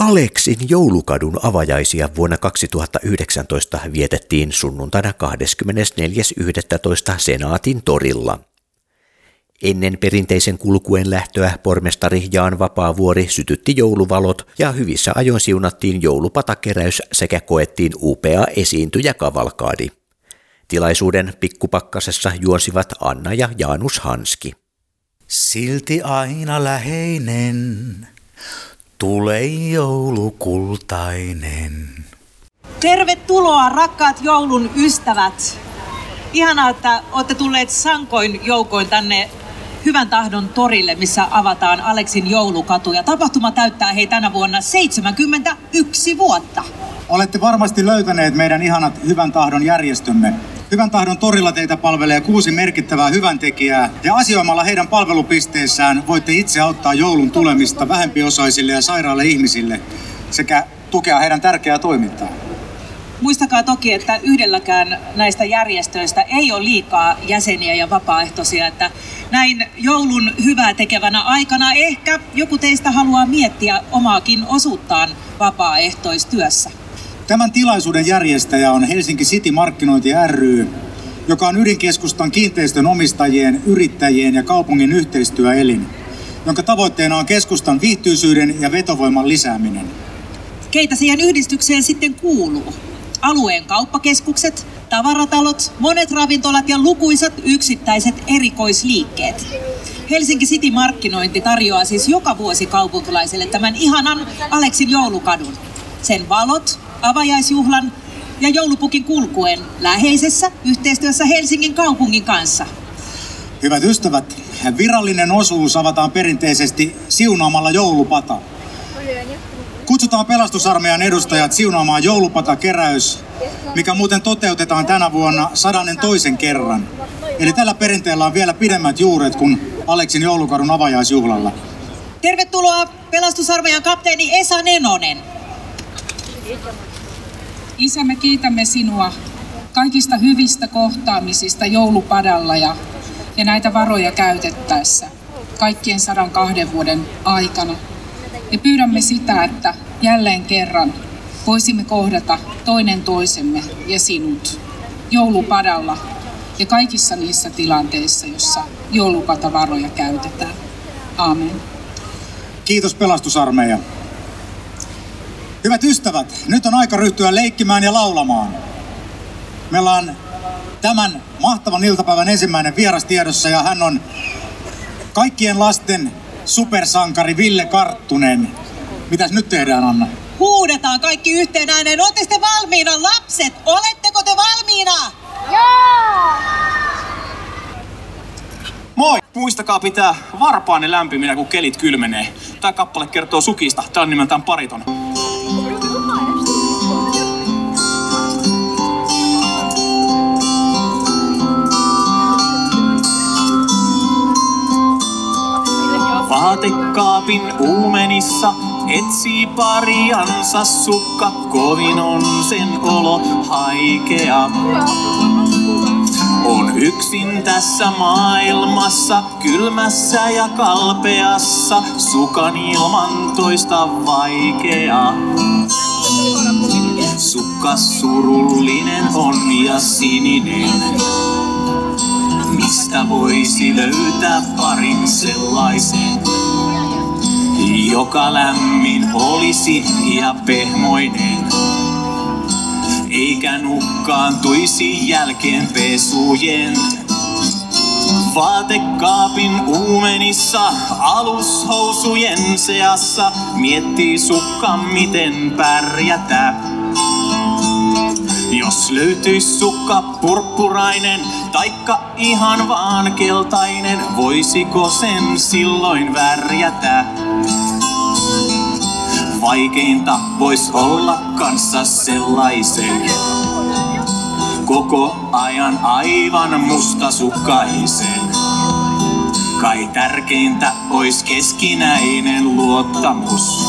Aleksin joulukadun avajaisia vuonna 2019 vietettiin sunnuntaina 24.11. Senaatin torilla. Ennen perinteisen kulkuen lähtöä pormestari Jaan Vapaavuori sytytti jouluvalot ja hyvissä ajoin siunattiin joulupatakeräys sekä koettiin upea esiintyjä kavalkaadi. Tilaisuuden pikkupakkasessa juonsivat Anna ja Jaanus Hanski. Silti aina läheinen, tule joulukultainen. Tervetuloa rakkaat joulun ystävät. Ihanaa, että olette tulleet sankoin joukoin tänne Hyvän tahdon torille, missä avataan Aleksin joulukatu. Ja tapahtuma täyttää hei tänä vuonna 71 vuotta. Olette varmasti löytäneet meidän ihanat Hyvän tahdon järjestömme. Hyvän tahdon torilla teitä palvelee kuusi merkittävää hyväntekijää ja asioimalla heidän palvelupisteessään voitte itse auttaa joulun tulemista vähempiosaisille ja sairaille ihmisille sekä tukea heidän tärkeää toimintaa. Muistakaa toki, että yhdelläkään näistä järjestöistä ei ole liikaa jäseniä ja vapaaehtoisia, että näin joulun hyvää tekevänä aikana ehkä joku teistä haluaa miettiä omaakin osuuttaan vapaaehtoistyössä. Tämän tilaisuuden järjestäjä on Helsinki City Markkinointi ry, joka on ydinkeskustan kiinteistön omistajien, yrittäjien ja kaupungin yhteistyöelin, jonka tavoitteena on keskustan viihtyisyyden ja vetovoiman lisääminen. Keitä siihen yhdistykseen sitten kuuluu? Alueen kauppakeskukset, tavaratalot, monet ravintolat ja lukuisat yksittäiset erikoisliikkeet. Helsinki City Markkinointi tarjoaa siis joka vuosi kaupunkilaisille tämän ihanan Aleksin joulukadun. Sen valot, avajaisjuhlan ja joulupukin kulkuen läheisessä yhteistyössä Helsingin kaupungin kanssa. Hyvät ystävät, virallinen osuus avataan perinteisesti siunaamalla joulupata. Kutsutaan pelastusarmeijan edustajat siunaamaan joulupatakeräys, mikä muuten toteutetaan tänä vuonna sadannen toisen kerran. Eli tällä perinteellä on vielä pidemmät juuret kuin Aleksin joulukadun avajaisjuhlalla. Tervetuloa pelastusarmeijan kapteeni Esa Nenonen. Isä, me kiitämme sinua kaikista hyvistä kohtaamisista joulupadalla ja, ja näitä varoja käytettäessä kaikkien sadan kahden vuoden aikana. Ja pyydämme sitä, että jälleen kerran voisimme kohdata toinen toisemme ja sinut joulupadalla ja kaikissa niissä tilanteissa, joissa joulupatavaroja käytetään. Aamen. Kiitos pelastusarmeija. Hyvät ystävät, nyt on aika ryhtyä leikkimään ja laulamaan. Meillä on tämän mahtavan iltapäivän ensimmäinen vieras tiedossa ja hän on kaikkien lasten supersankari Ville Karttunen. Mitäs nyt tehdään, Anna? Huudetaan kaikki yhteen ääneen. Oletteko te valmiina, lapset? Oletteko te valmiina? Joo! Moi! Muistakaa pitää varpaanne lämpiminä, kun kelit kylmenee. Tämä kappale kertoo sukista. Tämä on nimeltään pariton. Vaatekaapin uumenissa etsii pariansa sukka, kovin on sen olo haikea. On yksin tässä maailmassa, kylmässä ja kalpeassa, sukan ilman toista vaikea. Sukka surullinen on ja sininen. Mistä voisi löytää parin sellaisen, joka lämmin olisi ja pehmoinen? Eikä nukkaantuisi jälkeen pesujen. Vaatekaapin uumenissa, alushousujen seassa, miettii sukka miten pärjätä. Jos löytyis sukka purppurainen, taikka ihan vaan keltainen, voisiko sen silloin värjätä? Vaikeinta vois olla kanssa sellaisen, koko ajan aivan mustasukkaisen. Kai tärkeintä ois keskinäinen luottamus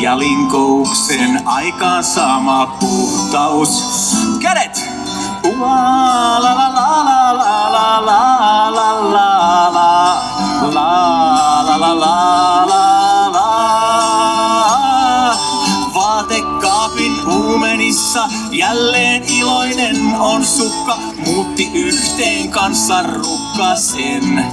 ja linkouksen aikaan saama puhtaus. Kädet! Jälleen iloinen on sukka, muutti yhteen kanssa rukkasen.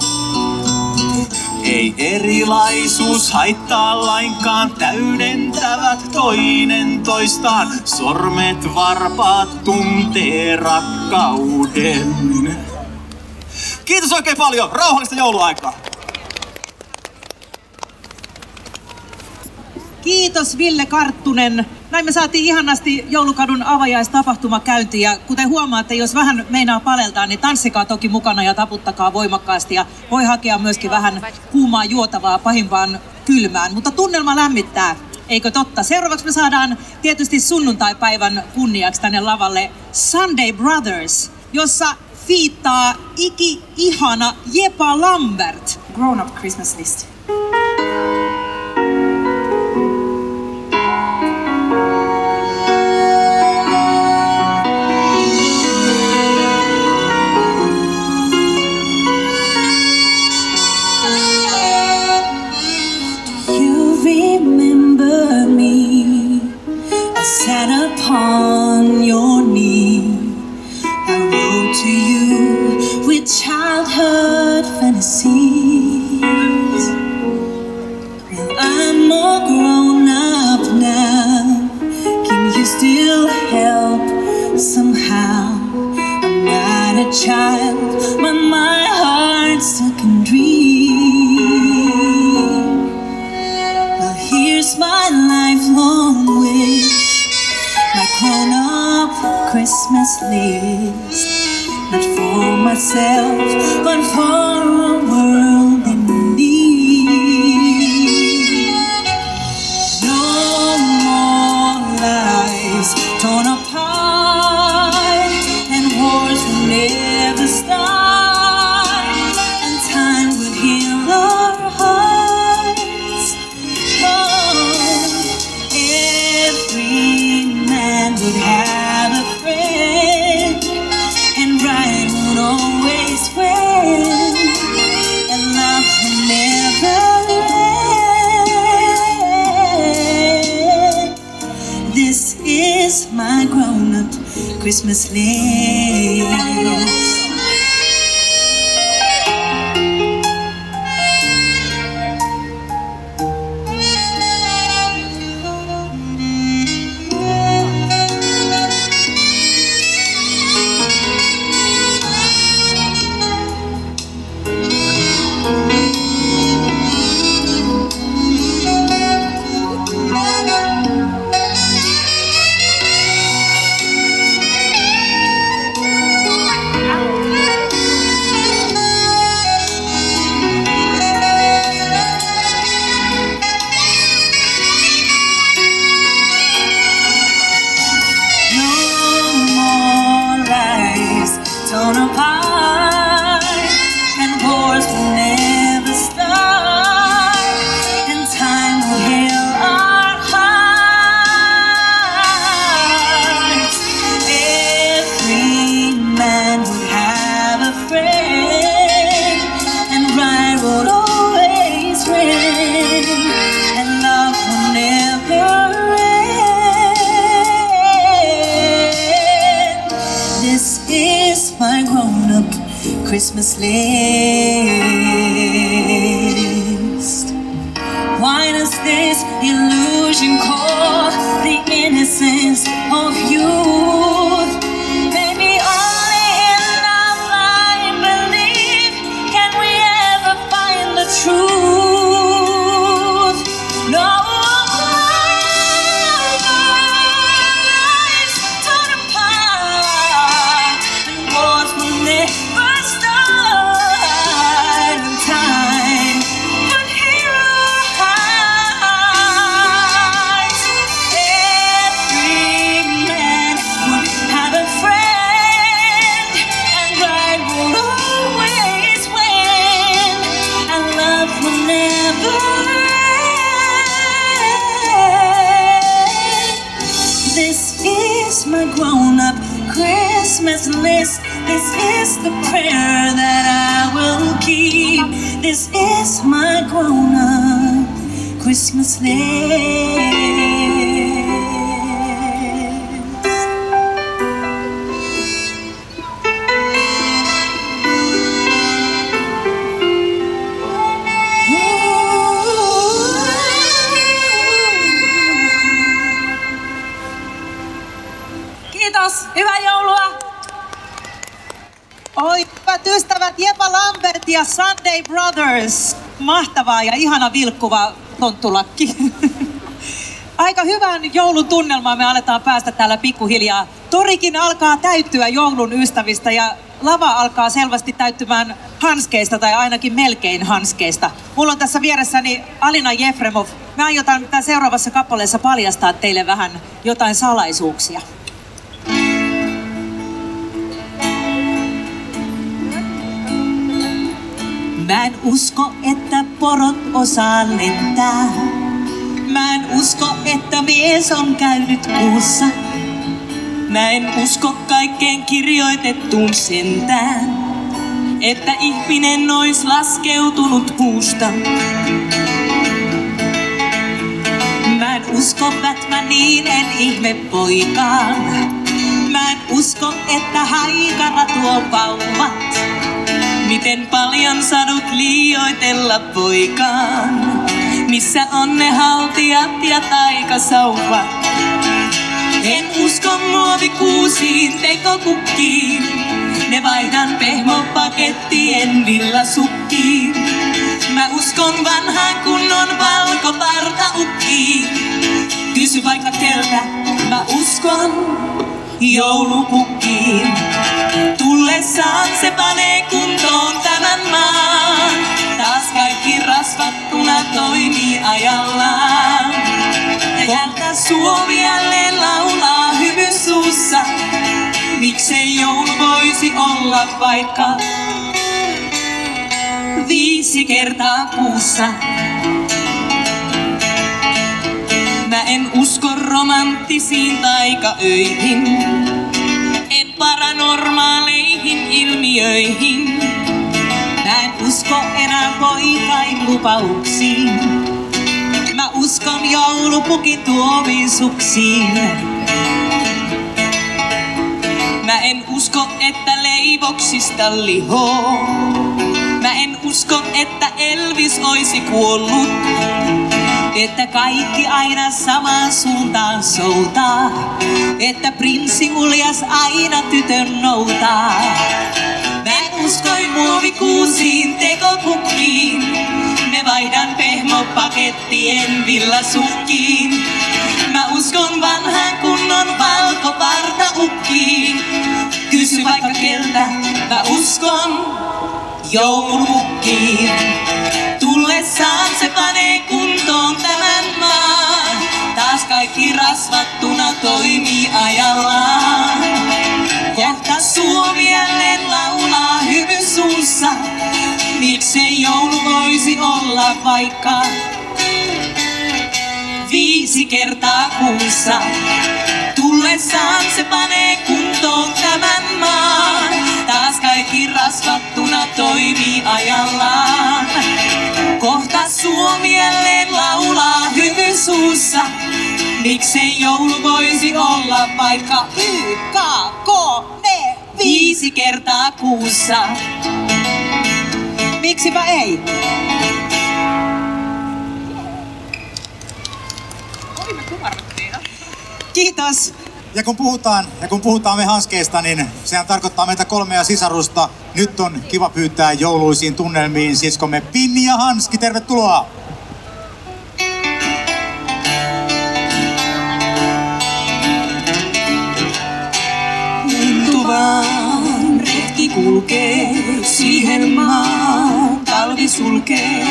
Ei erilaisuus haittaa lainkaan, täydentävät toinen toistaan. Sormet varpaat tuntee rakkauden. Kiitos oikein paljon, rauhallista jouluaikaa! Kiitos Ville Karttunen. Näin me saatiin ihanasti joulukadun avajaistapahtuma käyntiin ja kuten huomaatte, jos vähän meinaa paleltaa, niin tanssikaa toki mukana ja taputtakaa voimakkaasti ja voi hakea myöskin vähän kuumaa juotavaa pahimpaan kylmään, mutta tunnelma lämmittää. Eikö totta? Seuraavaksi me saadaan tietysti sunnuntaipäivän kunniaksi tänne lavalle Sunday Brothers, jossa fiittaa iki ihana Jepa Lambert. Grown Up Christmas List. Childhood fantasies. Well, I'm all grown up now. Can you still help somehow? I'm not a child, but my heart still can dream. Well, here's my lifelong wish, my grown up Christmas list. Not for myself, but for is my grown-up Christmas list. Mahtavaa ja ihana vilkkuva tonttulakki. Aika hyvän joulun tunnelmaa me aletaan päästä täällä pikkuhiljaa. Torikin alkaa täyttyä joulun ystävistä ja lava alkaa selvästi täyttymään hanskeista tai ainakin melkein hanskeista. Mulla on tässä vieressäni Alina Jefremov. Me aiotaan tämän seuraavassa kappaleessa paljastaa teille vähän jotain salaisuuksia. Mä en usko, että porot osaa lentää. Mä en usko, että mies on käynyt kuussa. Mä en usko kaikkeen kirjoitettuun sentään, että ihminen ois laskeutunut puusta. Mä en usko Batmaniin, en ihme poikaan. Mä en usko, että haikara tuo vauvat. Miten paljon sadut liioitella poikaan? Missä on ne haltijat ja taikasauvat? En usko muovikuusiin tekokukkiin. Ne vaihdan pehmopakettien villasukkiin. Mä uskon vanhaan kunnon valkopartaukkiin. Kysy vaikka keltä, mä uskon joulupukkiin. Tullessaan se panee kuntoon tämän maan. Taas kaikki rasvattuna toimii ajallaan. Jäältä Suomi jälleen laulaa hymy suussa. Miksei joulu voisi olla vaikka viisi kertaa kuussa. Mä en usko romanttisiin taikaöihin, en paranormaaleihin ilmiöihin. Mä en usko enää poikain lupauksiin. Mä uskon joulupukin tuomiin suksiin. Mä en usko, että leivoksista lihoo. Mä en usko, että Elvis olisi kuollut. Että kaikki aina samaan suuntaan soutaa. Että prinssi uljas aina tytön noutaa. Mä en uskoi muovikuusiin tekokukkiin. Ne vaihdan pehmopakettien villasukkiin. Mä uskon vanhaan kunnon valkopartaukkiin. Kysy vaikka keltä, mä uskon joulupukkiin. Tullessaan se panee kuntoon tämän maan. Taas kaikki rasvattuna toimii ajallaan. Kohta Suomi jälleen laulaa hymy suussa. Miksei joulu voisi olla vaikka viisi kertaa kuussa. Tullessaan se panee kuntoon tämän maan. Taas kaikki rasvattuna toimii ajallaan. Kohta Suomi jälleen laulaa hymy suussa. Miksei joulu voisi olla vaikka Y, K, K, D, viisi kertaa kuussa. Miksipä ei? Kiitos. Ja kun puhutaan, ja kun puhutaan me hanskeista, niin sehän tarkoittaa meitä kolmea sisarusta. Nyt on kiva pyytää jouluisiin tunnelmiin siskomme Pinni ja Hanski. Tervetuloa! Retki kulkee, siihen maa talvi sulkee.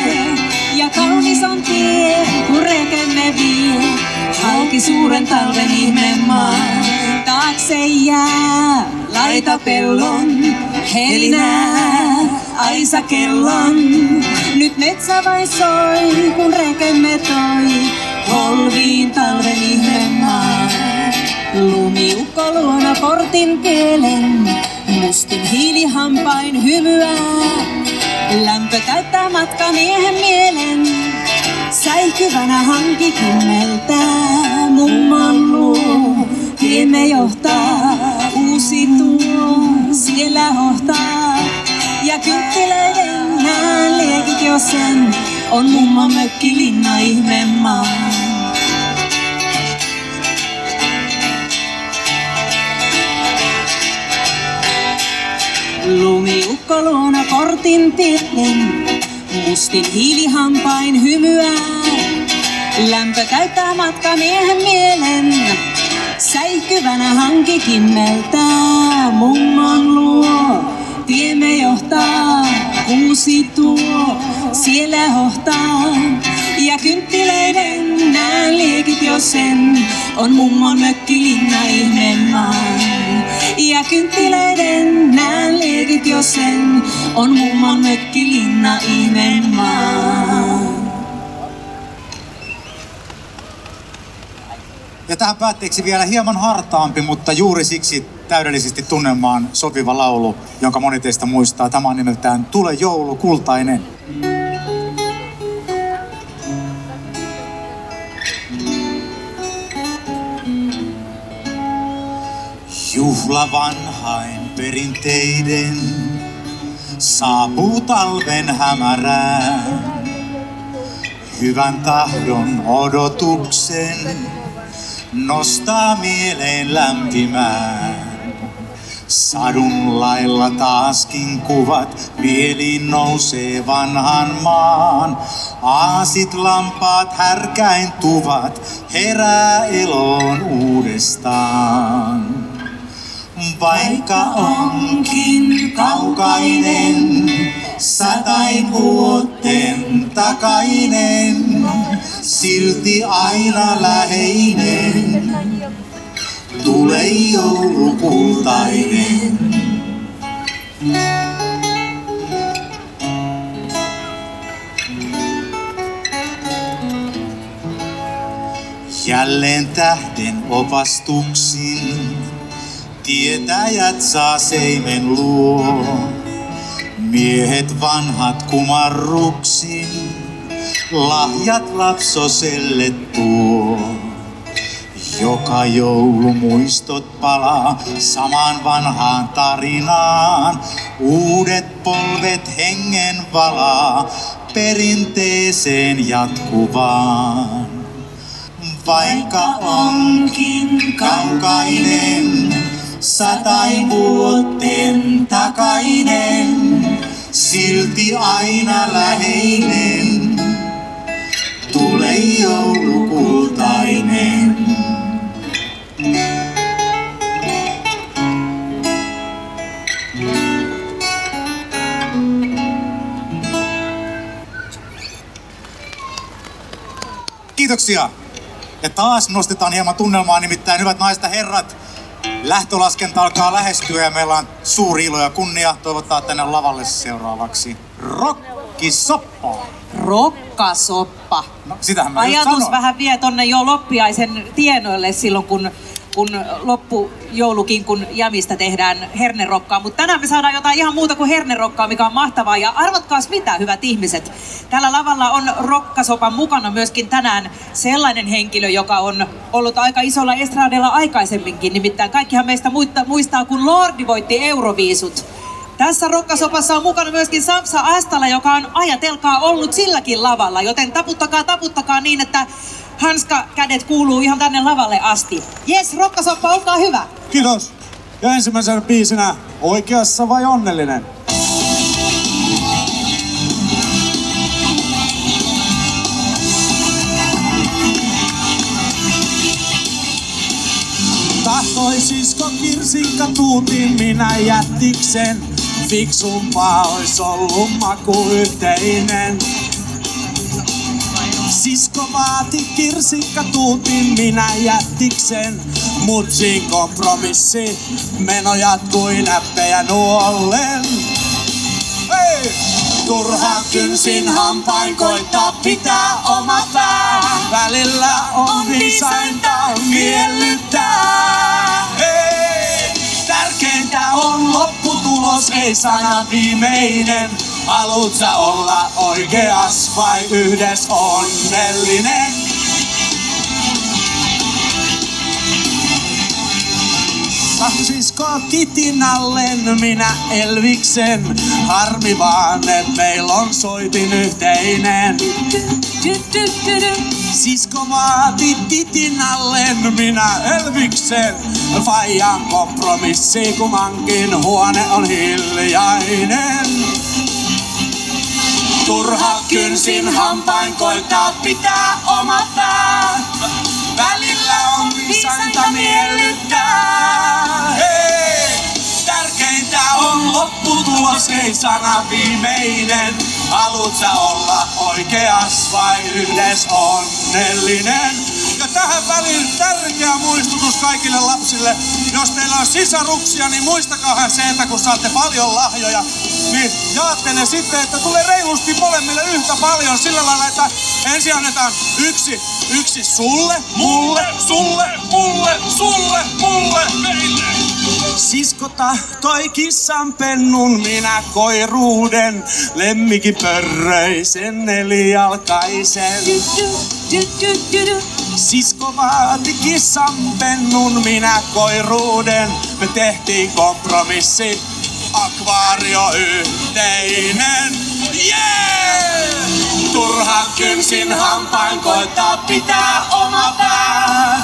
Ja kaunis on tie, kun rekemme vie, halki suuren talven ihmemaa. Taakse jää, laita pellon, helinää, aisa kellon. Nyt metsä vai soi, kun rekemme toi, polviin talven ihmemaa. Lumiukko luona portin kielen, mustin hiilihampain hymyää. Lämpö täyttää matka miehen mielen, säihkyvänä hanki kymmeltää. On mummon mökki linna ihmemaa. Lumiukko luona kortin pillen, mustin hiilihampain hymyää. Lämpö täyttää miehen mielen, säihkyvänä hanki kimmeltää mummon luo. Tiemme johtaa, kuusi tuo, siellä hohtaa. Ja kynttilöiden nää liekit jo sen, on mummon mökki linna ihmemaan. Ja kynttilöiden nää liekit jo sen, on mummon mökki linna ihmemaan. Ja tähän päätteeksi vielä hieman hartaampi, mutta juuri siksi täydellisesti tunnelmaan sopiva laulu, jonka moni teistä muistaa. Tämä on nimeltään Tule joulu, kultainen. Juhla vanhain perinteiden saapuu talven hämärään. Hyvän tahdon odotuksen nostaa mieleen lämpimään. Sadun lailla taaskin kuvat, mieliin nousee vanhan maan. Aasit, lampaat, härkäin tuvat, herää eloon uudestaan. Vaikka onkin kaukainen, satain vuotten takainen, silti aina läheinen. Tule joulukultainen. Jälleen tähden opastuksin tietäjät saa seimen luo. Miehet vanhat kumarruksin, lahjat lapsoselle tuo. Joka joulu muistot palaa samaan vanhaan tarinaan. Uudet polvet hengen valaa perinteeseen jatkuvaan. Vaikka onkin kaukainen, satain vuotten takainen, silti aina läheinen. Tule joulukultainen. Kiitoksia. Ja taas nostetaan hieman tunnelmaa, nimittäin hyvät naiset ja herrat, lähtölaskenta alkaa lähestyä ja meillä on suuri ilo ja kunnia toivottaa tänne lavalle seuraavaksi Rokki Soppa. Rokkasoppa. No, sitähän mä Ajatus vähän vie tonne jo loppiaisen tienoille silloin, kun, kun loppujoulukin, kun jämistä tehdään hernerokkaa. Mutta tänään me saadaan jotain ihan muuta kuin hernerokkaa, mikä on mahtavaa. Ja arvatkaas mitä, hyvät ihmiset. Tällä lavalla on rokkasopan mukana myöskin tänään sellainen henkilö, joka on ollut aika isolla estradella aikaisemminkin. Nimittäin kaikkihan meistä muista- muistaa, kun Lordi voitti Euroviisut. Tässä rokkasopassa on mukana myöskin Samsa Astala, joka on ajatelkaa ollut silläkin lavalla, joten taputtakaa, taputtakaa niin, että hanska kädet kuuluu ihan tänne lavalle asti. Jes, rokkasoppa, olkaa hyvä. Kiitos. Ja ensimmäisenä biisinä Oikeassa vai onnellinen? Tahtoi sisko kirsikka tuutin minä jättiksen. Fiksumpaa ois ollut maku yhteinen. Sisko vaati kirsikka tuutin minä jättiksen. Mut siinä kompromissi meno jatkui näppejä nuollen. Hei! Turhaan kynsin hampain koittaa pitää oma pää. Välillä on viisainta miellyttää. Lopputulos, ei sana viimeinen. Haluut olla oikeas vai yhdes onnellinen? Sisko titin allen minä Elviksen. Harmi vaan, et meil on soitin yhteinen. Sisko vaati titin allen minä Elviksen. Fajan kompromissi, kun mankin huone on hiljainen. Turha kynsin hampain koittaa pitää oma pää. Välillä on viisainta miellyttää. Hei! Tärkeintä on lopputulos, ei sana viimeinen. Haluut sä olla oikeas vai yhdes onnellinen? Ja tähän väliin tärkeä muistutus kaikille lapsille. Jos teillä on sisaruksia, niin muistakaa se, että kun saatte paljon lahjoja, niin jaatte ne sitten, että tulee reilusti molemmille yhtä paljon. Sillä lailla, että ensin annetaan yksi, yksi sulle, mulle, sulle, mulle, sulle, mulle, meille. Sisko tahtoi kissan pennun, minä koiruuden, lemmikin pörröisen nelijalkaisen. Sisko vaati kissan pennun, minä koiruuden, me tehtiin kompromissi, akvaario yhteinen. Yeah! Turhan kynsin hampain koittaa pitää oma pää.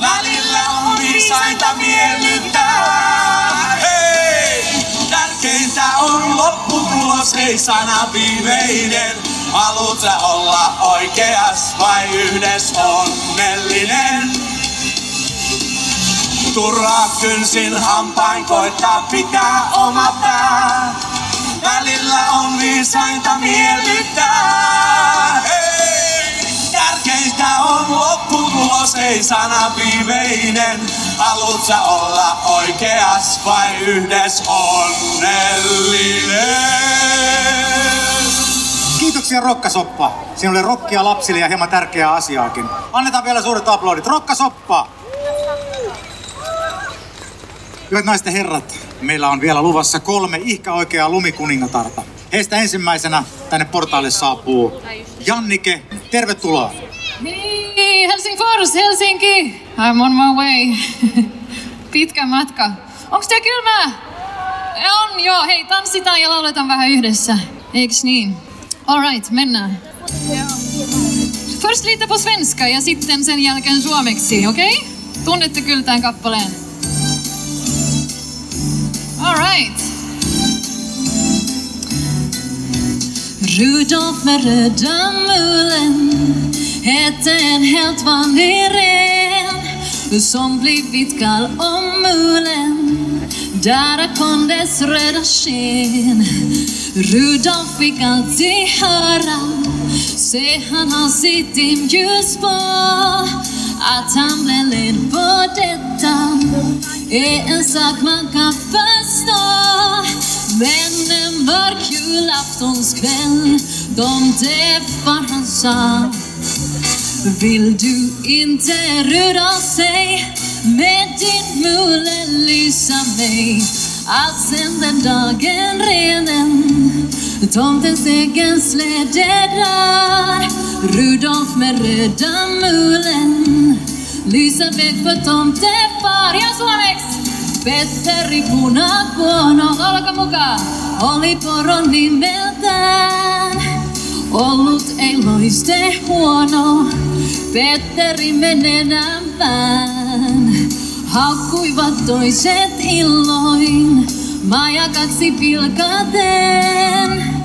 Välillä on viisainta miellyttää. Hei! Tärkeintä on lopputulos, ei sana viimeinen. Haluut sä olla oikeas vai yhdes onnellinen? Turha kynsin hampain koittaa pitää oma pää. Välillä on viisainta miellyttää. Tärkeintä on lopputulos, ei sana viimeinen. Haluut sä olla oikeas vai yhdes onnellinen? Kiitoksia Rokkasoppa. Siinä oli rokkia lapsille ja hieman tärkeää asiaakin. Annetaan vielä suuret aplodit. Rokkasoppa! Hyvät naiset ja herrat, meillä on vielä luvassa kolme ihka oikeaa lumikuningatarta. Heistä ensimmäisenä tänne portaalle saapuu Jannike. Tervetuloa. Hei, Helsingfors, Helsinki! I'm on my way. Pitkä matka. Onks tää kylmää? On, joo. Hei, tanssitaan ja lauletaan vähän yhdessä. Eiks niin? Alright, mennään. Först lite på svenska ja sitten sen jälkeen suomeksi, okei? Okay? Tunnette kyllä tämän kappaleen. Right. Rudolf med röda mulen hette en helt vanlig ren. Som blivit kall om mulen där kom dess röda sken. Rudolf fick alltid höra se han har sitt dimljus på att han blev led på detta är en sak man kan förstå. Men en mörk julaftonskväll de träffar han sa Vill du inte Rudolf säg med din mule lysa mig? Allt sen den dagen renen. Tomtens egen släde drar. Rudolf med röda mulen lysa väg för tomtefar ja suomeksi Petteri Punakuono, olkaa mukaan, oli poron nimeltään. Ollut ei loiste huono, Petteri menenämpään. Haukkuivat toiset illoin, majakaksi pilkaten.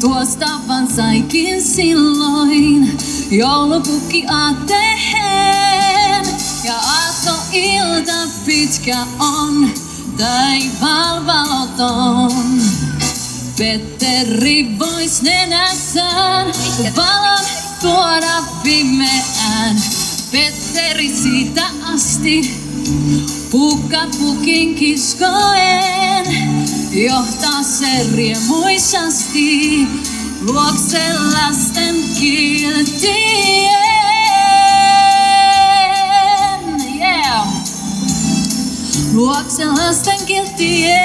Tuosta vaan saikin silloin, joulupukki aatteen. Ja aatto ilta pitkä on, taivaal valoton. Petteri vois nenässään valon tuoda pimeään. Petteri siitä asti pukka pukin kiskoen johtaa se riemuisasti luokse lasten kiltien. Yeah. Luokse lasten kiltien.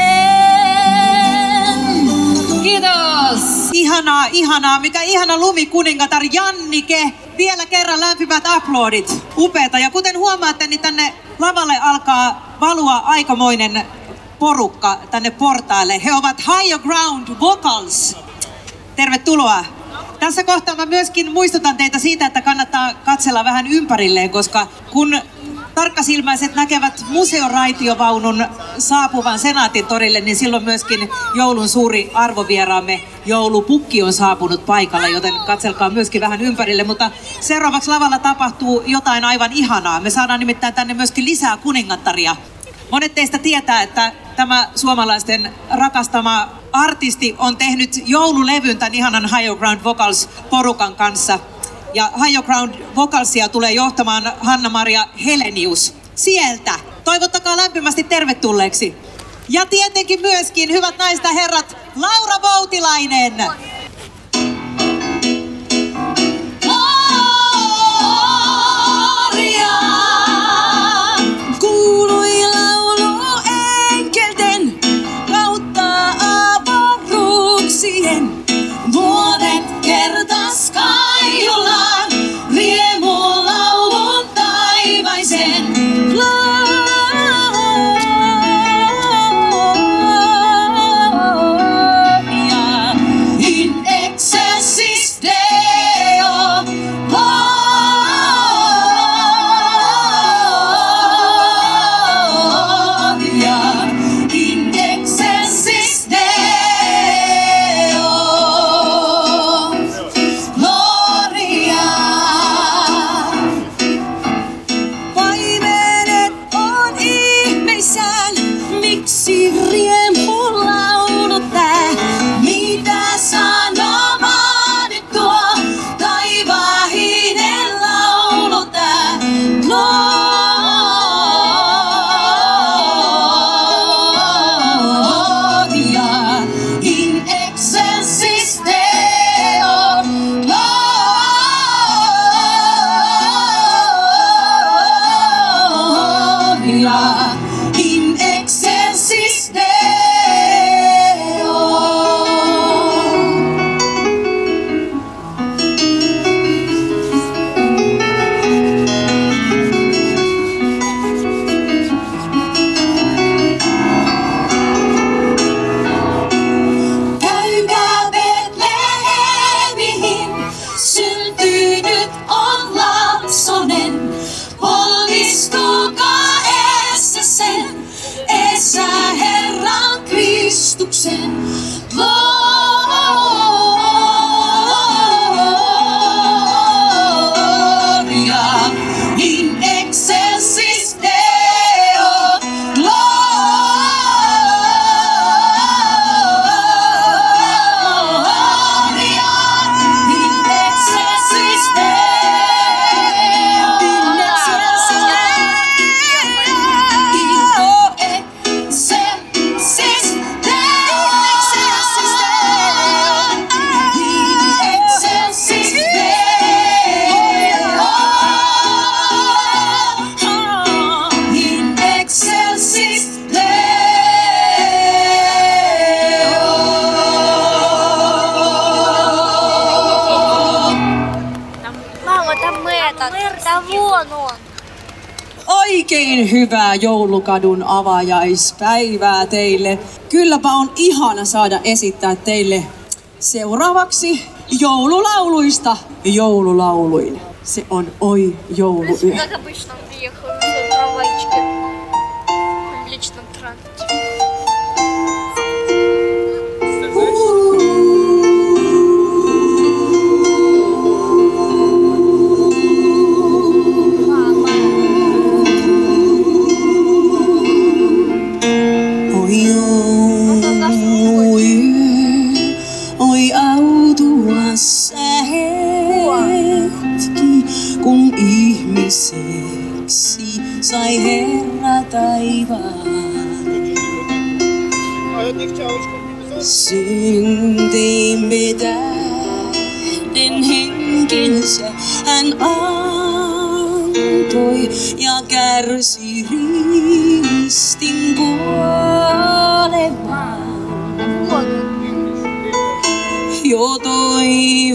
Kiitos! Ihanaa, ihanaa. Mikä ihana lumikuningatar Jannike. Vielä kerran lämpimät aplodit. Upeeta. Ja kuten huomaatte, niin tänne lavalle alkaa valua aikamoinen porukka tänne portaille. He ovat Higher Ground Vocals. Tervetuloa. Tässä kohtaa mä myöskin muistutan teitä siitä, että kannattaa katsella vähän ympärilleen, koska kun tarkkasilmäiset näkevät museoraitiovaunun saapuvan Senaatin torille, niin silloin myöskin joulun suuri arvovieraamme joulupukki on saapunut paikalle, joten katselkaa myöskin vähän ympärille. Mutta seuraavaksi lavalla tapahtuu jotain aivan ihanaa. Me saadaan nimittäin tänne myöskin lisää kuningattaria. Monet teistä tietää, että tämä suomalaisten rakastama artisti on tehnyt joululevyn tämän ihanan Higher Ground Vocals porukan kanssa. Ja Higher Ground Vocalsia tulee johtamaan Hanna-Maria Helenius sieltä. Toivottakaa lämpimästi tervetulleeksi. Ja tietenkin myöskin, hyvät naiset ja herrat, Laura Voutilainen. sin. Joulukadun avajaispäivää teille. Kylläpä on ihana saada esittää teille seuraavaksi joululauluista joululauluin. Se on Oi jouluyö. Syntiimme tähden henkensä hän antoi ja kärsi ristin kuolemaan. Jo toivon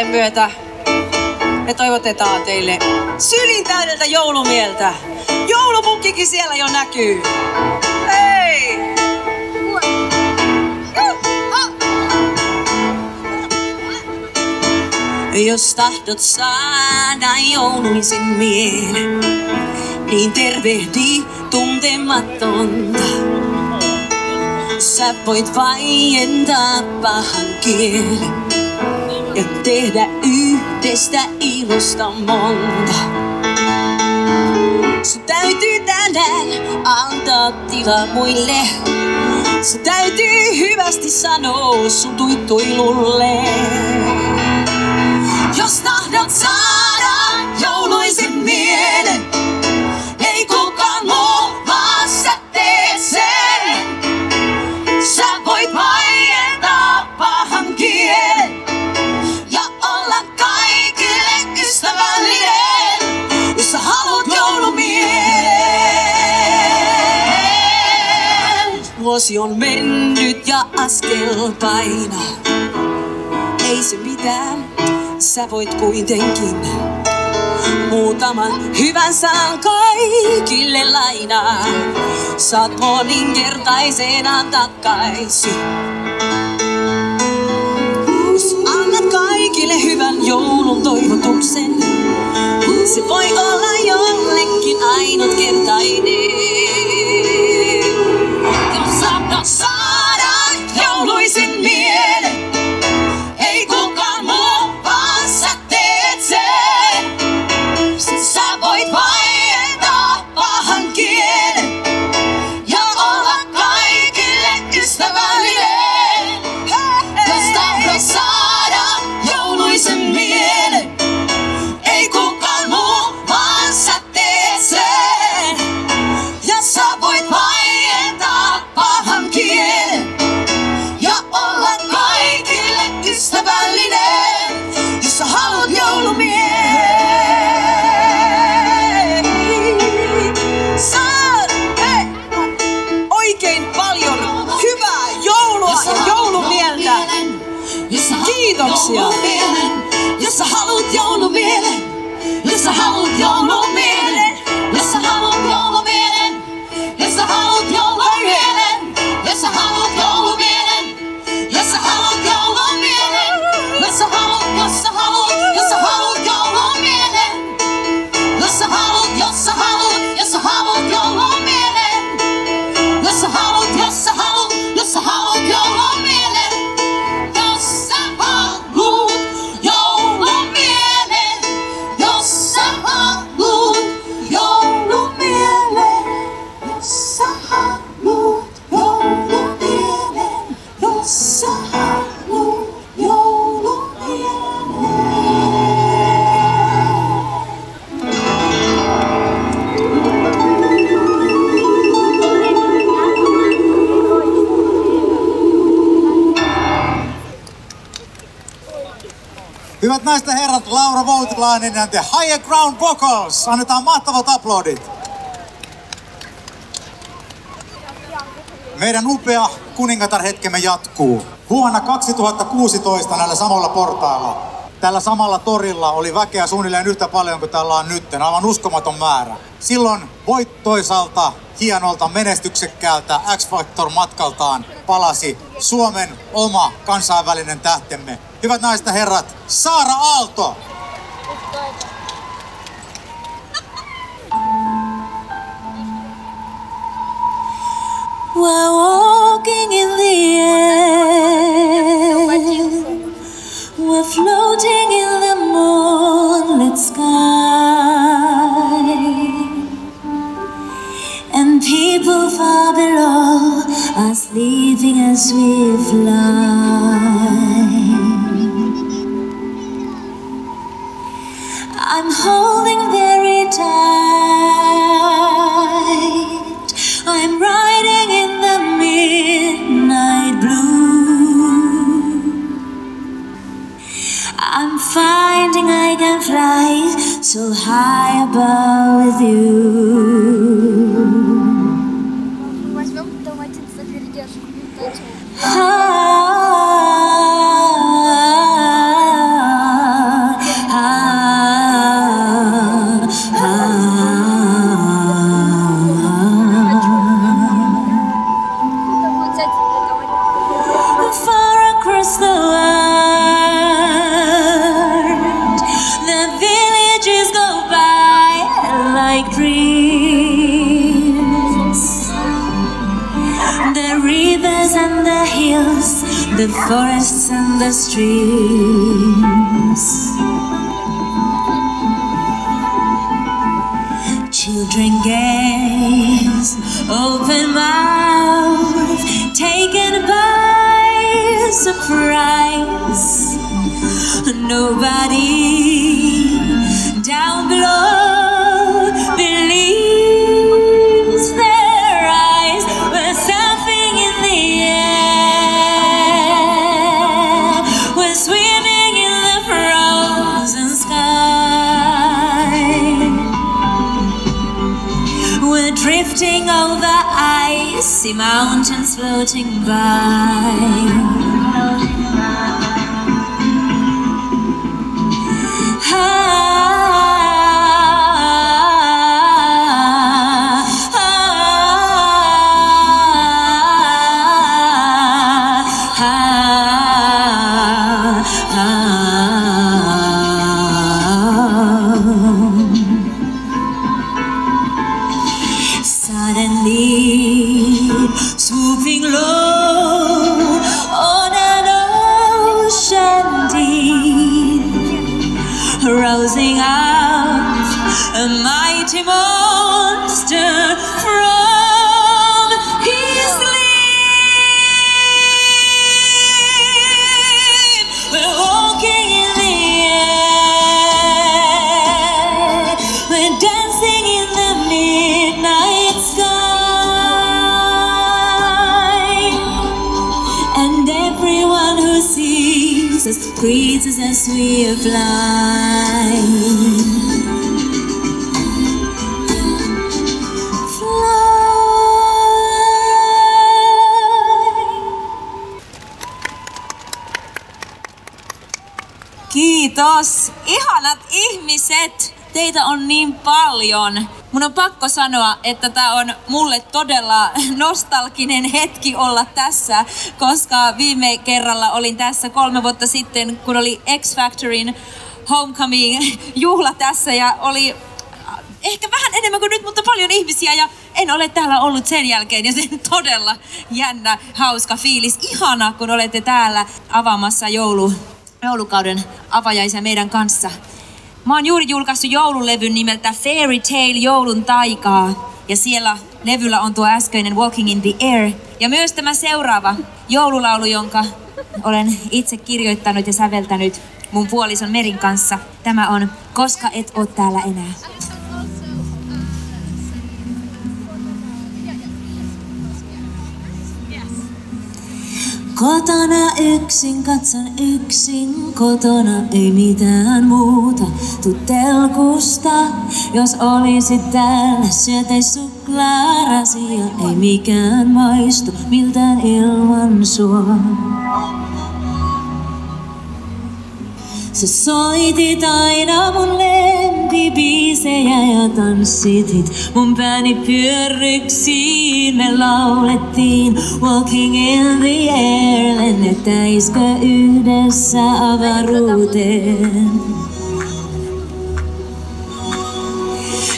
Kappaleen myötä me toivotetaan teille sylin täydeltä joulumieltä. Joulupukkikin siellä jo näkyy. Hei! Jos tahdot saada jouluisen mielen, niin tervehdi tuntematonta. Sä voit vaientaa pahan kielen tehdä yhdestä ilosta monta. Sun täytyy tänään antaa tila muille. Sun täytyy hyvästi sanoa sun tuittuilulle. Jos tahdot saada Vuosi on mennyt ja askel painaa. Ei se mitään, sä voit kuitenkin muutaman hyvän sanan kaikille lainaa. Saat moninkertaisena takaisin. Annat kaikille hyvän joulun toivotuksen, se voi olla jollekin ainutkertainen. Hyvät naiset ja herrat, Laura Voutilainen ja The Higher Ground Vocals. Annetaan mahtavat aplodit. Meidän upea kuningatarhetkemme jatkuu. Vuonna 2016 näillä samalla portailla, tällä samalla torilla oli väkeä suunnilleen yhtä paljon kuin täällä on nyt, aivan uskomaton määrä. Silloin voittoisalta, hienolta, menestyksekkäältä X-Factor-matkaltaan palasi Suomen oma kansainvälinen tähtemme. Hyvät naiset ja herrat, Saara Aalto! We're walking in the air. We're floating in the moonlit sky. And people far below are sleeping as we fly. I'm holding very tight. I'm riding in the midnight blue. I'm finding I can fly so high above with you. Возьмем, давайте за As we fly. Kiitos. Ihanat ihmiset. Teitä on niin paljon. Mun on pakko sanoa, että tämä on mulle todella nostalginen hetki olla tässä, koska viime kerralla olin tässä kolme vuotta sitten, kun oli X Factorin Homecoming-juhla tässä ja oli ehkä vähän enemmän kuin nyt, mutta paljon ihmisiä ja en ole täällä ollut sen jälkeen ja se on todella jännä, hauska fiilis. Ihana, kun olette täällä avaamassa joulu, joulukauden avajaisia meidän kanssa. Mä oon juuri julkaissut joululevyn nimeltä Fairy Tale Joulun taikaa ja siellä levyllä on tuo äskeinen Walking in the Air ja myös tämä seuraava joululaulu, jonka olen itse kirjoittanut ja säveltänyt mun puolison Merin kanssa. Tämä on Koska et oo täällä enää. Kotona yksin, katson yksin kotona, ei mitään muuta. Tuu telkusta, jos olisit täällä, syötäis suklaarasia. Ei mikään maistu miltään ilman sua. Sä soitit aina mun lempibiisejä ja tanssitit mun pääni pyörryksiin. Me laulettiin Walking in the air, lennettäiskö yhdessä avaruuteen?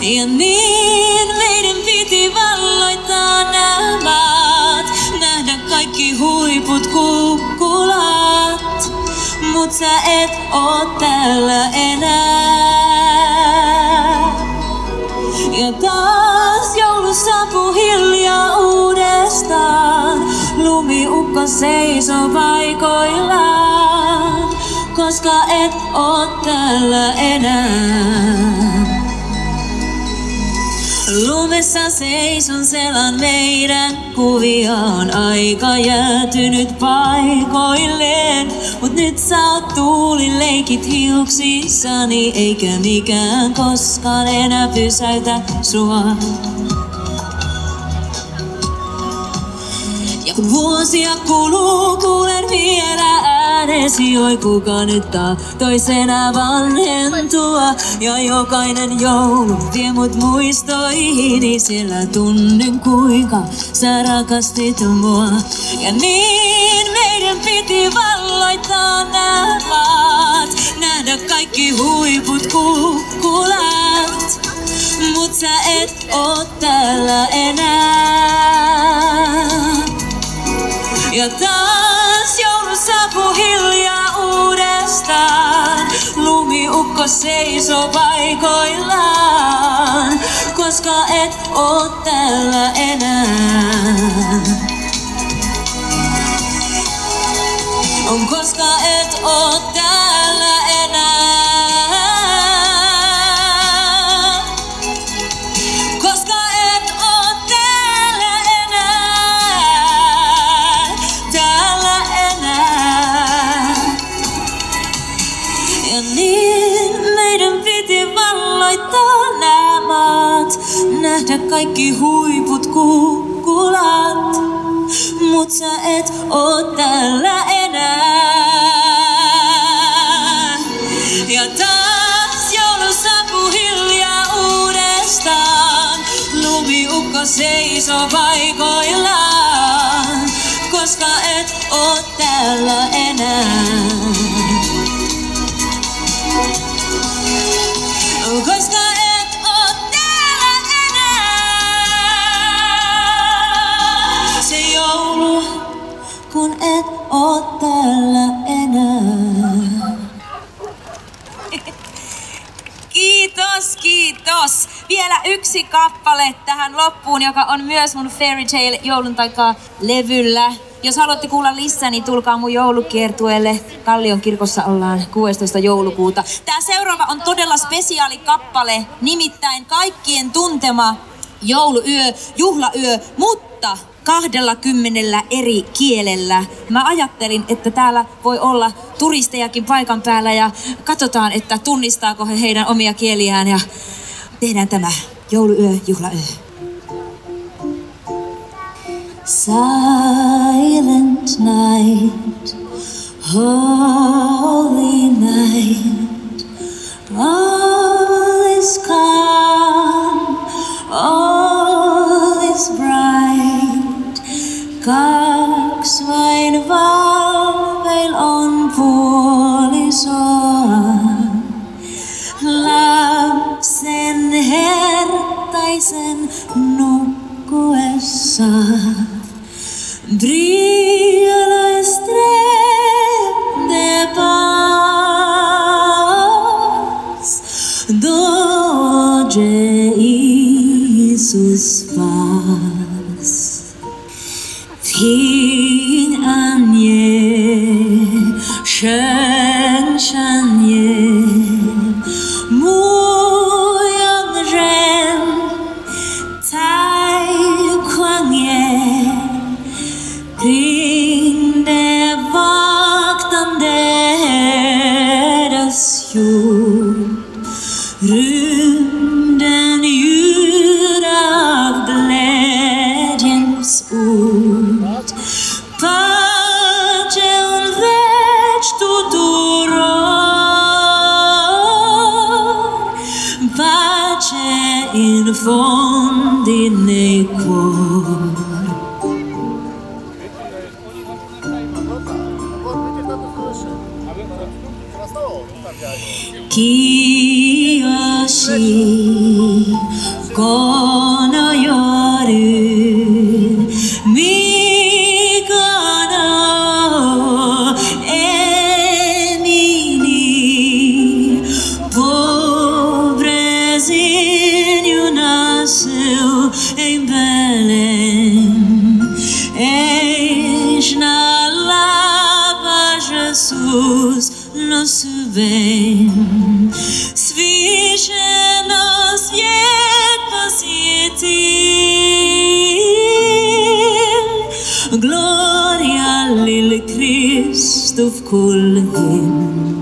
Ja niin meidän piti valloittaa nämä maat, nähdä kaikki huiput kukkulat. Mut sä et oo täällä enää. Ja taas joulu saapuu hiljaa uudestaan. Lumiukko seisoo paikoillaan, koska et oo täällä enää. Lumessa seison selan meidän kuviaan Aika jäätynyt paikoilleen. Mut nyt sä oot tuuli leikit hiuksissani Eikä mikään koskaan enää pysäytä sua. Ja kun vuosia kuluu, kuulen vielä äänesi, oi kuka nyt toisena vanhentua. Ja jokainen joulu vie mut muistoihini, siellä tunnen kuinka sä rakastit mua. Ja niin meidän piti valloittaa nämä maat, nähdä kaikki huiput kukkulat. Mut sä et oo täällä enää. Ja taas hiljaa uudestaan. Lumiukko seisoo paikoillaan, koska et oo täällä enää. On koska et oo täällä nähdä kaikki huiput kukkulat. Mut sä et oo täällä enää. Ja taas joulu saapuu hiljaa uudestaan. Lumiukko seisoo paikoillaan, koska et oo täällä enää. Täällä enää. Kiitos, kiitos. Vielä yksi kappale tähän loppuun, joka on myös mun Fairy Tale joulun takaa levyllä. Jos haluatte kuulla lisää, niin tulkaa mun joulukiertueelle. Kallion kirkossa ollaan 16. joulukuuta. Tää seuraava on todella spesiaali kappale, nimittäin kaikkien tuntema jouluyö, juhlayö, mutta kahdella kymmenellä eri kielellä. Mä ajattelin, että täällä voi olla turistejakin paikan päällä ja katsotaan, että tunnistaako he heidän omia kieliään ja tehdään tämä jouluyö, juhlayö. Silent night, holy night, all is calm, all Kaksi Isus nos ven. Sviše nas je pasjetil. Gloria lil Christov kulhin.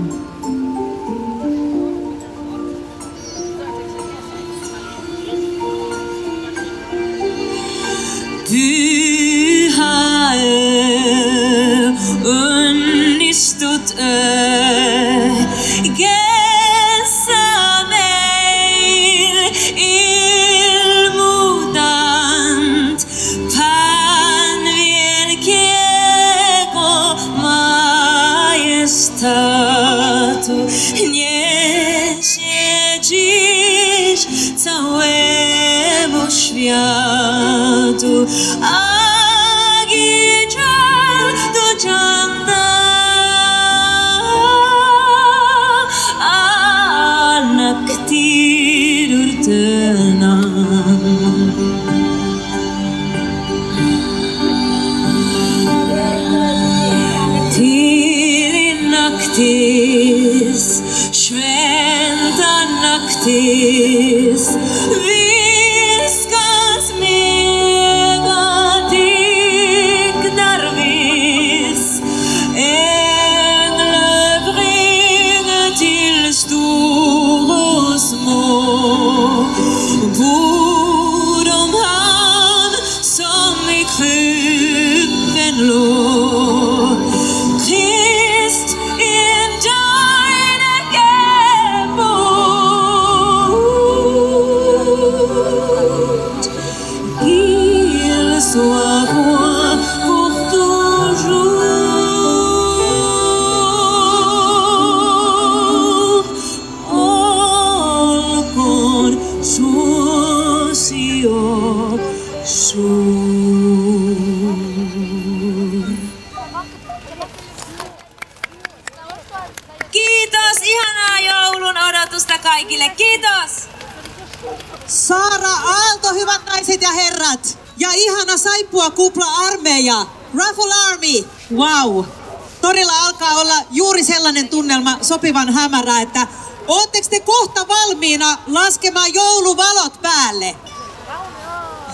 Wow. Torilla alkaa olla juuri sellainen tunnelma sopivan hämärä, että ootteko te kohta valmiina laskemaan jouluvalot päälle?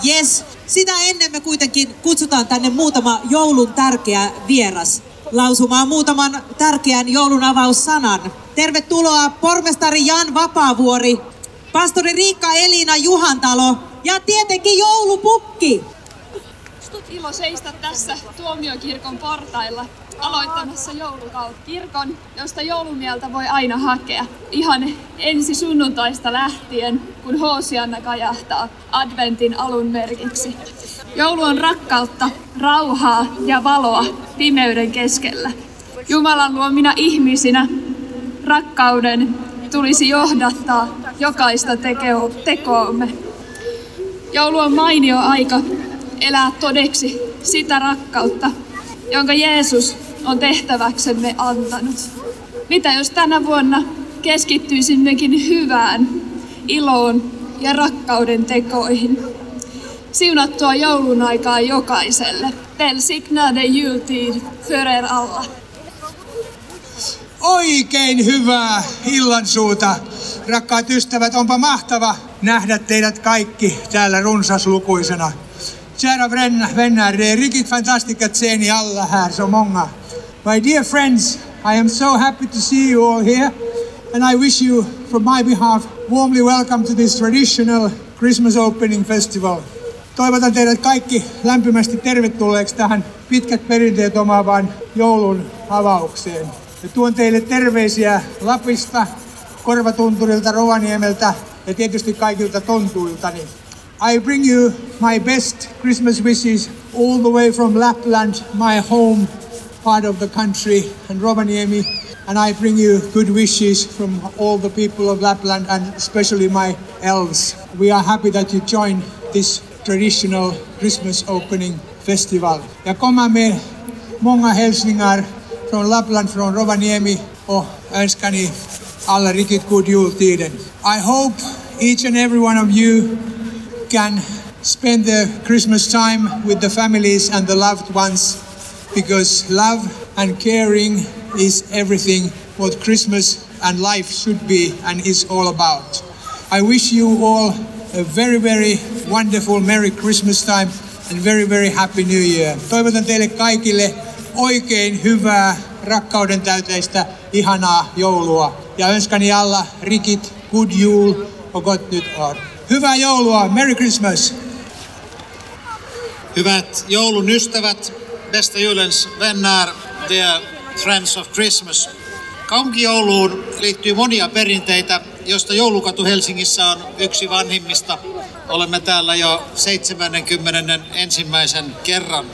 Yes. Sitä ennen me kuitenkin kutsutaan tänne muutama joulun tärkeä vieras lausumaan muutaman tärkeän joulun avaussanan. Tervetuloa pormestari Jan Vapaavuori, pastori Riikka Elina Juhantalo ja tietenkin joulupukki. Ilo seistä tässä tuomiokirkon portailla aloittamassa joulukautta. Kirkon, josta joulumieltä voi aina hakea. Ihan ensi sunnuntaista lähtien, kun Hoosianna kajahtaa adventin alun merkiksi. Joulu on rakkautta, rauhaa ja valoa pimeyden keskellä. Jumalan luomina ihmisinä rakkauden tulisi johdattaa jokaista tekoomme. Joulu on mainio aika elää todeksi sitä rakkautta, jonka Jeesus on tehtäväksemme antanut. Mitä jos tänä vuonna keskittyisimmekin hyvään, iloon ja rakkauden tekoihin? Siunattua joulun aikaa jokaiselle. Välsignade jultid för er alla. Oikein hyvää illansuuta, rakkaat ystävät. Onpa mahtava nähdä teidät kaikki täällä runsaslukuisena. Kära vänner, det är riktigt fantastiskt att se ni alla här, så många. My dear friends, I am so happy to see you all here, and I wish you, from my behalf, warmly welcome to this traditional Christmas opening festival. Toivotan teidät kaikki lämpimästi tervetulleeksi tähän pitkät perinteet omaavaan joulun avaukseen. Ja tuon teille terveisiä Lapista, Korvatunturilta, Rovaniemeltä ja tietysti kaikilta tontuiltani. I bring you my best Christmas wishes all the way from Lapland, my home part of the country, and Rovaniemi. And I bring you good wishes from all the people of Lapland and especially my elves. We are happy that you join this traditional Christmas opening festival. Ja kommer med många hälsningar från Lappland, från Rovaniemi och önskar oh, ni alla riktigt god jultiden. I hope each and every one of you can spend the Christmas time with the families and the loved ones because love and caring is everything what Christmas and life should be and is all about. I wish you all a very, very wonderful Merry Christmas time and very, very Happy New Year. Toivotan teille kaikille oikein hyvää, rakkauden täyteistä, ihanaa joulua. Ja önskani alla rikit good jul och gott nytt år. Hyvää joulua, Merry Christmas! Hyvät joulun ystävät, bästa julens vänner, dear friends of Christmas. Kaupunkijouluun liittyy monia perinteitä, joista joulukatu Helsingissä on yksi vanhimmista. Olemme täällä jo 71. kerran.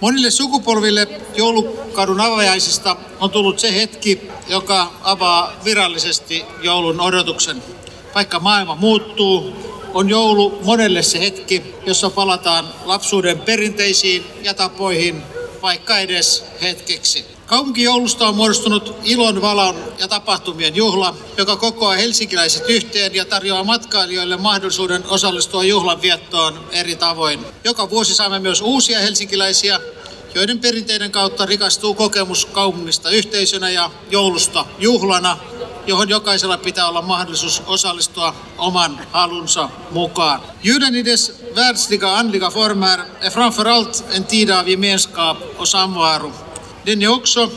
Monille sukupolville joulukadun avajaisista on tullut se hetki, joka avaa virallisesti joulun odotuksen. Vaikka maailma muuttuu, on joulu monelle se hetki, jossa palataan lapsuuden perinteisiin ja tapoihin, vaikka edes hetkeksi. Kaupunkijoulusta on muodostunut ilon, valon ja tapahtumien juhla, joka kokoaa helsinkiläiset yhteen ja tarjoaa matkailijoille mahdollisuuden osallistua juhlan viettoon eri tavoin. Joka vuosi saamme myös uusia helsinkiläisiä, joiden perinteiden kautta rikastuu kokemus kaupungista yhteisönä ja joulusta juhlana, johon jokaisella pitää olla mahdollisuus osallistua oman halunsa mukaan. Julen i världsliga andliga former är framför allt en tid av gemenskap och samvaro. Den är också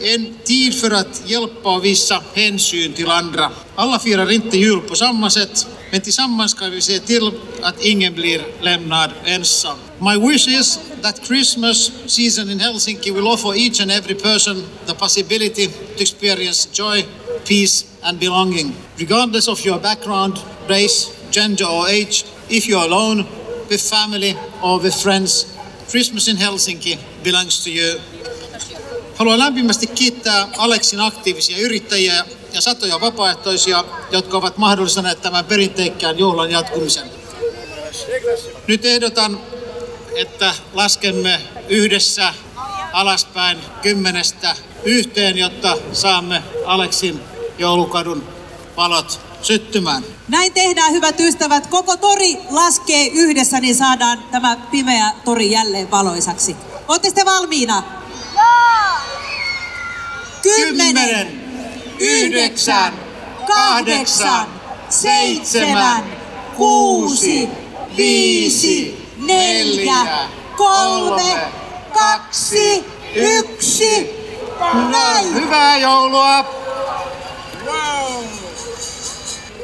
en tid för att hjälpa och visa hänsyn till andra. Alla firar inte jul på samma sätt, men tillsammans ska vi se till att ingen blir lämnad ensam. My wish is that Christmas season in Helsinki will offer each and every person the possibility to experience joy, peace and belonging. Regardless of your background, race, gender or age, if you're alone, with family or with friends, Christmas in Helsinki belongs to you. Haluan lämpimästi kiittää Aleksin aktiivisia yrittäjiä ja satoja vapaaehtoisia, jotka ovat mahdollistaneet tämän perinteikkään juhlan jatkumisen. Nyt ehdotan, että laskemme yhdessä alaspäin kymmenestä yhteen, jotta saamme Aleksin joulukadun valot syttymään. Näin tehdään, hyvät ystävät. Koko tori laskee yhdessä, niin saadaan tämä pimeä tori jälleen valoisaksi. Olette te valmiina? Kymmenen, yhdeksän, kahdeksan, seitsemän, kuusi, viisi, neljä, kolme, kaksi, yksi. Näin. Hyvää joulua!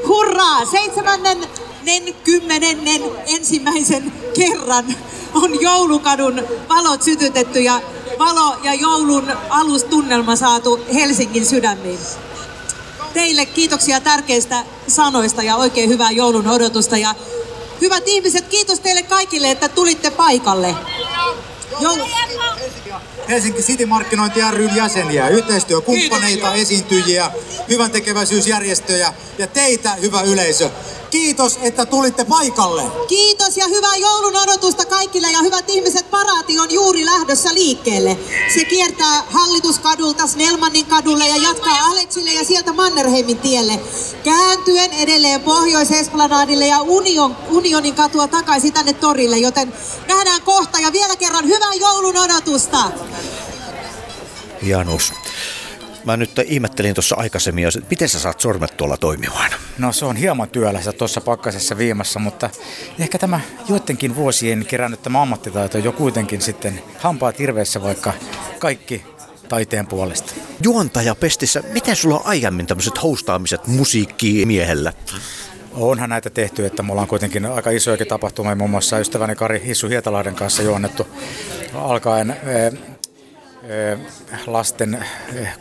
Hurraa! Seitsemännen kymmenennen ensimmäisen kerran on joulukadun valot sytytetty ja valo ja joulun alustunnelma saatu Helsingin sydämiin. Teille kiitoksia tärkeistä sanoista ja oikein hyvää joulun odotusta. Ja hyvät ihmiset, kiitos teille kaikille, että tulitte paikalle. Joulu... Helsinki City Markkinointi ryn jäseniä, yhteistyökumppaneita, esiintyjiä, hyvän tekeväisyysjärjestöjä ja teitä, hyvä yleisö. Kiitos, että tulitte paikalle. Kiitos ja hyvää joulun odotusta kaikille ja hyvät ihmiset, paraati on juuri lähdössä liikkeelle. Se kiertää Hallituskadulta Snellmanin kadulle ja jatkaa Aleksille ja sieltä Mannerheimin tielle. Kääntyen edelleen Pohjois-Esplanadille ja Union, Unionin katua takaisin tänne torille, joten nähdään kohta ja vielä kerran hyvää joulun odotusta. Janus, Mä nyt ihmettelin tuossa aikaisemmin, että miten sä saat sormet tuolla toimimaan? No se on hieman työlässä tuossa pakkasessa viimassa, mutta ehkä tämä joidenkin vuosien kerännyt tämä ammattitaito jo kuitenkin sitten hampaa tirveessä vaikka kaikki taiteen puolesta. Juontaja Pestissä, miten sulla on aiemmin tämmöiset hostaamiset musiikkimiehellä? Onhan näitä tehty, että mulla on kuitenkin aika isojakin tapahtumia, muun muassa ystäväni Kari Hissu Hietalahden kanssa juonnettu alkaen lasten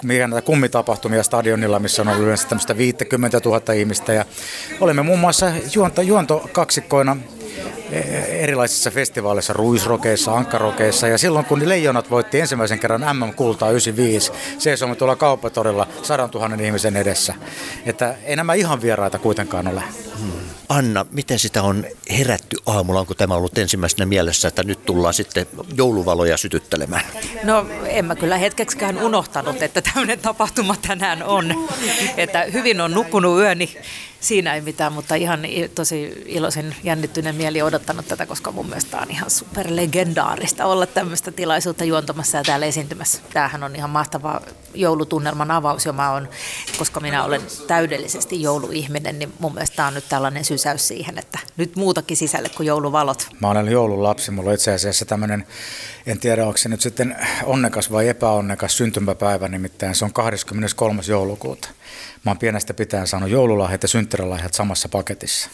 mikä näitä kummitapahtumia stadionilla, missä on ollut yleensä tämmöistä 50 000 ihmistä. Ja olemme muun muassa juonto, juontokaksikkoina erilaisissa festivaaleissa, ruisrokeissa, ankkarokeissa. Ja silloin kun Leijonat voitti ensimmäisen kerran MM-kultaa 95, seisomme tuolla kauppatorilla 100 000 ihmisen edessä. Että ei nämä ihan vieraita kuitenkaan ole. Hmm. Anna, miten sitä on herätty aamulla? Onko tämä ollut ensimmäisenä mielessä, että nyt tullaan sitten jouluvaloja sytyttelemään? No en mä kyllä hetkeksikään unohtanut, että tämmöinen tapahtuma tänään on. Että hyvin on nukkunut yöni, siinä ei mitään, mutta ihan tosi iloisen jännittyneen mieli odottanut tätä, koska mun mielestä on ihan superlegendaarista olla tämmöistä tilaisuutta juontamassa ja täällä esiintymässä. Tämähän on ihan mahtava joulutunnelman avaus, ja mä on, koska minä olen täydellisesti jouluihminen, niin mun mielestä tämä on nyt tällainen sysäys siihen, että nyt muutakin sisälle kuin jouluvalot. Mä olen joululapsi, mulla on itse asiassa tämmöinen, en tiedä onko se nyt sitten onnekas vai epäonnekas syntymäpäivä, nimittäin se on 23. joulukuuta. Mä oon pienestä pitäen saanut joululahjat ja synttärilahjat samassa paketissa.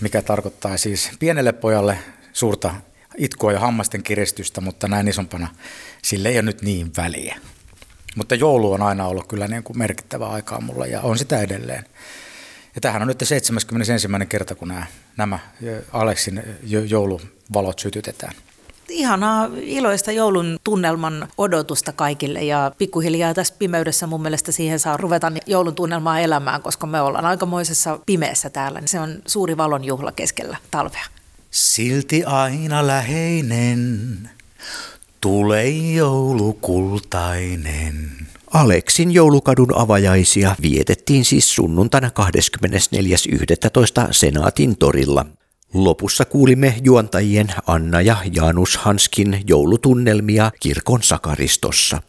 Mikä tarkoittaa siis pienelle pojalle suurta itkua ja hammasten kiristystä, mutta näin isompana sille ei ole nyt niin väliä. Mutta joulu on aina ollut kyllä niin kuin merkittävä aikaa mulla ja on sitä edelleen. Ja tämähän on nyt 71. kerta, kun nämä, nämä Aleksin jouluvalot sytytetään ihanaa iloista joulun tunnelman odotusta kaikille ja pikkuhiljaa tässä pimeydessä mun mielestä siihen saa ruveta joulun tunnelmaa elämään, koska me ollaan aikamoisessa pimeässä täällä. Se on suuri valon juhla keskellä talvea. Silti aina läheinen, tule joulukultainen. Aleksin joulukadun avajaisia vietettiin siis sunnuntaina 24.11. Senaatin torilla. Lopussa kuulimme juontajien Anna ja Janus Hanskin joulutunnelmia kirkon sakaristossa.